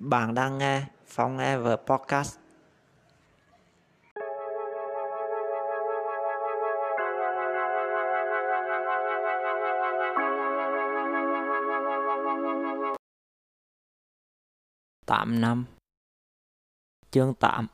Bạn đang nghe Phong Ever Podcast. Tám năm. Chương 8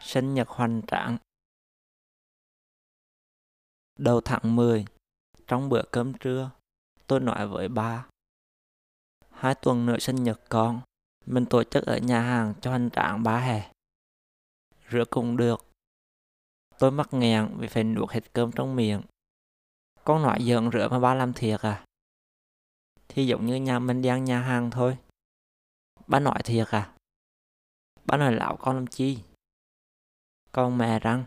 Sinh nhật hoành tráng. Đầu tháng 10 Trong bữa cơm trưa, Tôi nói với ba Hai tuần nữa sinh nhật con. Mình tổ chức ở nhà hàng cho anh trạng ba hè. Rửa cũng được. Tôi mắc nghẹn vì phải nuốt hết cơm trong miệng. Con nói giận rửa mà ba làm thiệt à? Thì giống như nhà mình đi ăn nhà hàng thôi. Ba nói thiệt à? Ba nói lão con làm chi? Con mẹ rằng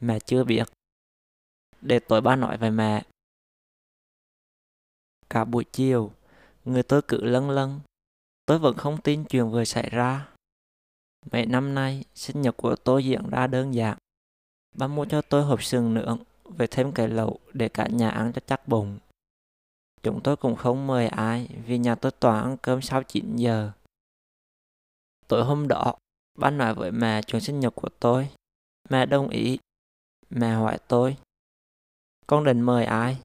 Mẹ chưa biết. Để tối ba nói về mẹ. Cả buổi chiều Người tôi cứ lân lân Tôi vẫn không tin chuyện vừa xảy ra. Mấy năm nay, Sinh nhật của tôi diễn ra đơn giản. Ba mua cho tôi hộp sườn nướng Với thêm cái lẩu Để cả nhà ăn cho chắc bụng. Chúng tôi cũng không mời ai Vì nhà tôi toàn ăn cơm sau 9 giờ. Tối hôm đó, Ba nói với mẹ chuyện sinh nhật của tôi Mẹ đồng ý. Mẹ hỏi tôi Con định mời ai?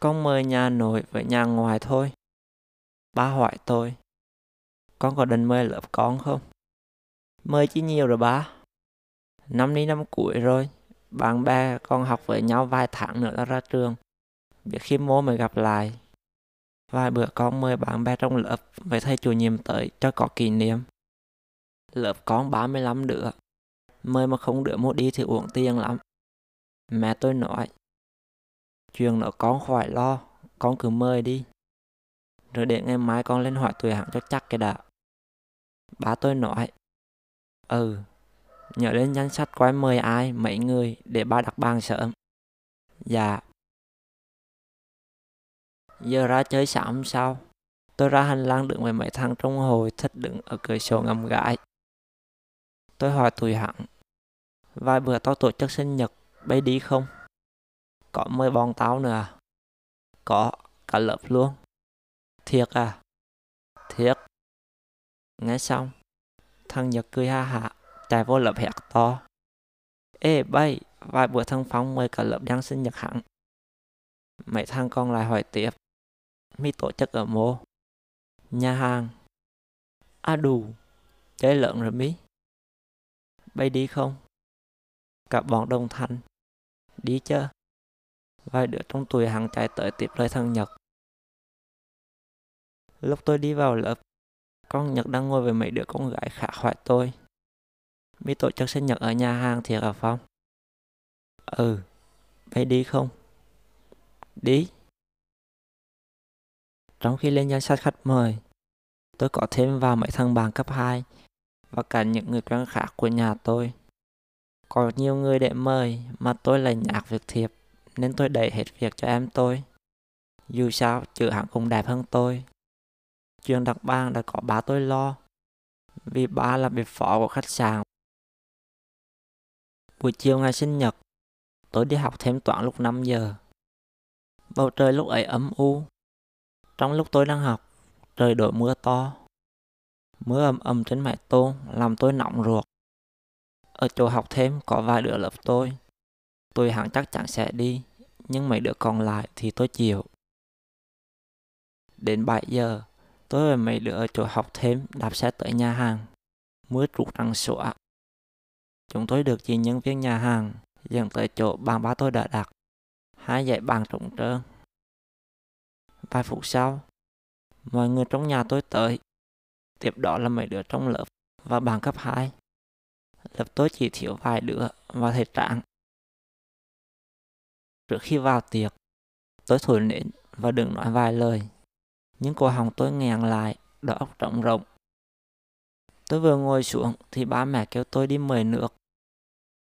Con mời nhà nội với nhà ngoài thôi. Ba hỏi tôi. Con có định mời lớp con không? Mời chứ nhiều rồi ba Năm đi năm cuối rồi, Bạn bè con học với nhau vài tháng nữa là ra trường. Biết khi mô mới gặp lại. Vài bữa con mời bạn bè trong lớp Với thầy chủ nhiệm tới cho có kỷ niệm. Lớp con 35 đứa. Mời mà không đứa mua đi thì uổng tiền lắm. Mẹ tôi nói, Chuyện đó con khỏi lo, Con cứ mời đi. Rồi để ngày mai con lên hỏi tuổi hạng cho chắc cái đã. Ba tôi nói Ừ Nhớ lên danh sách coi mời ai, Mấy người để ba đặt bàn sớm. Dạ. Giờ ra chơi sáng sau, Tôi ra hành lang đứng với mấy thằng trong hồi thích đứng ở cửa sổ ngầm gãi. Tôi hỏi tụi hẳn, Vài bữa tao tổ chức sinh nhật, Bay đi không? Có mời bọn tao nữa à. Có, Cả lớp luôn. Thiệt à? Thiệt. Nghe xong Thằng Nhật cười ha hả, Chạy vô lớp hẹt to. Ê bay Vài bữa thằng Phong mời cả lớp đang sinh nhật hẳn Mấy thằng con lại hỏi tiếp Mi tổ chức ở mô? Nhà hàng. À đủ Chơi lợn rồi mi. Bay đi không? Cả bọn đồng thanh Đi chứ Vài đứa trong tuổi hàng chạy tới tiếp lời thằng Nhật. Lúc tôi đi vào lớp, Con Nhật đang ngồi với mấy đứa con gái khả hoại tôi. Mi tổ chức sinh nhật ở nhà hàng thiệt ở Phong Ừ mày đi không? Đi. Trong khi lên danh sách khách mời, Tôi có thêm vào mấy thằng bạn cấp 2 Và cả những người quen khác của nhà tôi. Có nhiều người để mời Mà tôi lại nhạc việc thiệp, Nên tôi đẩy hết việc cho em tôi. Dù sao, chữ hẳn cũng đẹp hơn tôi. Chuyện đặt bàn đã có ba tôi lo, Vì ba là biệt phó của khách sạn. Buổi chiều ngày sinh nhật, Tôi đi học thêm toán lúc 5 giờ. Bầu trời lúc ấy ấm u. Trong lúc tôi đang học, Trời đổ mưa to. Mưa ầm ầm trên mái tôn Làm tôi nóng ruột. Ở chỗ học thêm có vài đứa lớp tôi. Tôi hẳn chắc chắn sẽ đi, Nhưng mấy đứa còn lại thì tôi chịu. Đến 7 giờ Tôi và mấy đứa ở chỗ học thêm, đạp xe tới nhà hàng. Mưa trút răng xõa Chúng tôi được chị nhân viên nhà hàng dẫn tới chỗ bàn ba tôi đã đặt. Hai dãy bàn trống trơn vài phút sau, mọi người trong nhà tôi tới. Tiếp đó là mấy đứa trong lớp và bàn cấp 2 lớp tôi chỉ thiếu vài đứa và thầy trạng trước khi vào tiệc, tôi thổi nến và đừng nói vài lời những cổ họng tôi nghẹn lại đầu óc trống rỗng. Tôi vừa ngồi xuống thì ba mẹ kêu tôi đi mời nước.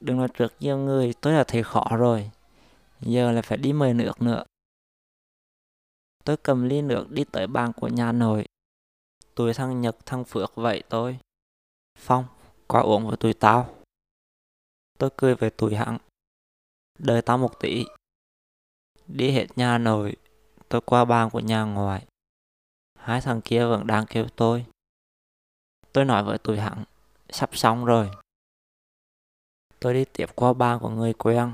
Đừng nói trước nhiều người tôi đã thấy khó rồi. Giờ là phải đi mời nước nữa. Tôi cầm ly nước đi tới bàn của nhà nội. Tụi thằng Nhật thằng Phước vậy tôi Phong, qua uống với tụi tao. Tôi cười về tụi hắn. Đợi tao một tí. Đi hết nhà nội Tôi qua bàn của nhà ngoài Hai thằng kia vẫn đang kêu tôi Tôi nói với tụi hắn, sắp xong rồi. Tôi đi tiếp qua bàn của người quen.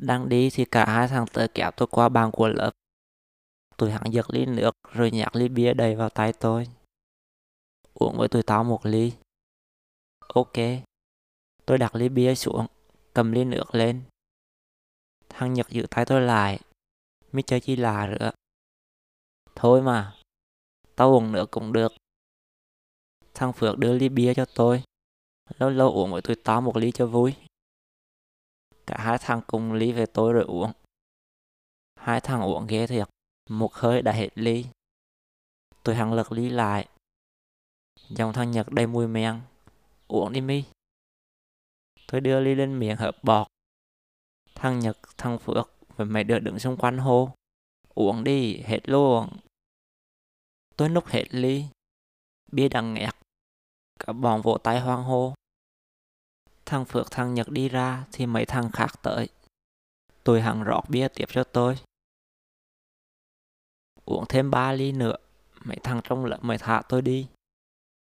Đang đi thì cả hai thằng tới kéo tôi qua bàn của lớp. Tụi hắn giật ly nước rồi nhặt ly bia đầy vào tay tôi. Uống với tụi tao một ly. Ok. Tôi đặt ly bia xuống, cầm ly nước lên. Thằng Nhật giữ tay tôi lại. Mới chơi chi là nữa. Thôi mà, tao uống nước cũng được. Thằng Phước đưa ly bia cho tôi. Lâu lâu uống với tụi tao một ly cho vui. Cả hai thằng cùng ly về tôi rồi uống. Hai thằng uống ghê thiệt. Một hơi đã hết ly. Tôi hằng lật ly lại. Dòng thằng Nhật đầy mùi men. Uống đi mi. Tôi đưa ly lên miệng hợp bọt. Thằng Nhật, thằng Phước và mấy đứa đứng xung quanh hô. Uống đi, hết luôn. Tôi núp hết ly. Bia đằng nghẹt. Cả bọn vỗ tay hoang hô. Thằng Phước thằng Nhật đi ra thì mấy thằng khác tới. Tôi hằng rót bia tiếp cho tôi. Uống thêm ba ly nữa, mấy thằng trong lớp mới thả tôi đi.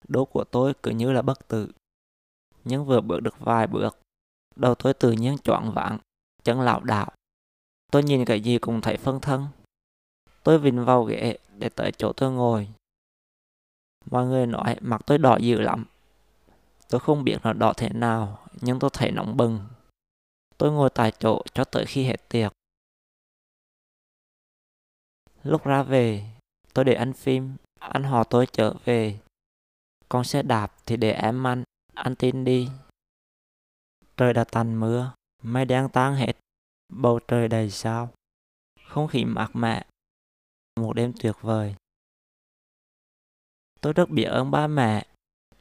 đố của tôi cứ như là bất tử. Nhưng vừa bước được vài bước, đầu tôi tự nhiên choáng váng, chân lảo đảo. Tôi nhìn cái gì cũng thấy phân thân. Tôi vịn vào ghế để tới chỗ tôi ngồi. Mọi người nói mặt tôi đỏ dữ lắm. Tôi không biết nó đỏ thế nào, nhưng tôi thấy nóng bừng. Tôi ngồi tại chỗ cho tới khi hết tiệc. Lúc ra về, tôi để ăn phim, anh họ tôi trở về. Con xe đạp thì để em ăn, ăn tin đi. Trời đã tàn mưa, mây đen tan hết, bầu trời đầy sao. Không khí mát mẻ, một đêm tuyệt vời. Tôi rất biết ơn ba mẹ.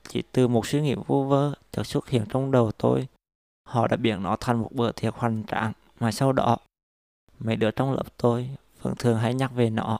Chỉ từ một suy nghĩ vô vơ chợt xuất hiện trong đầu tôi. Họ đã biến nó thành một bữa tiệc hoành tráng mà sau đó, mấy đứa trong lớp tôi vẫn thường hay nhắc về nó.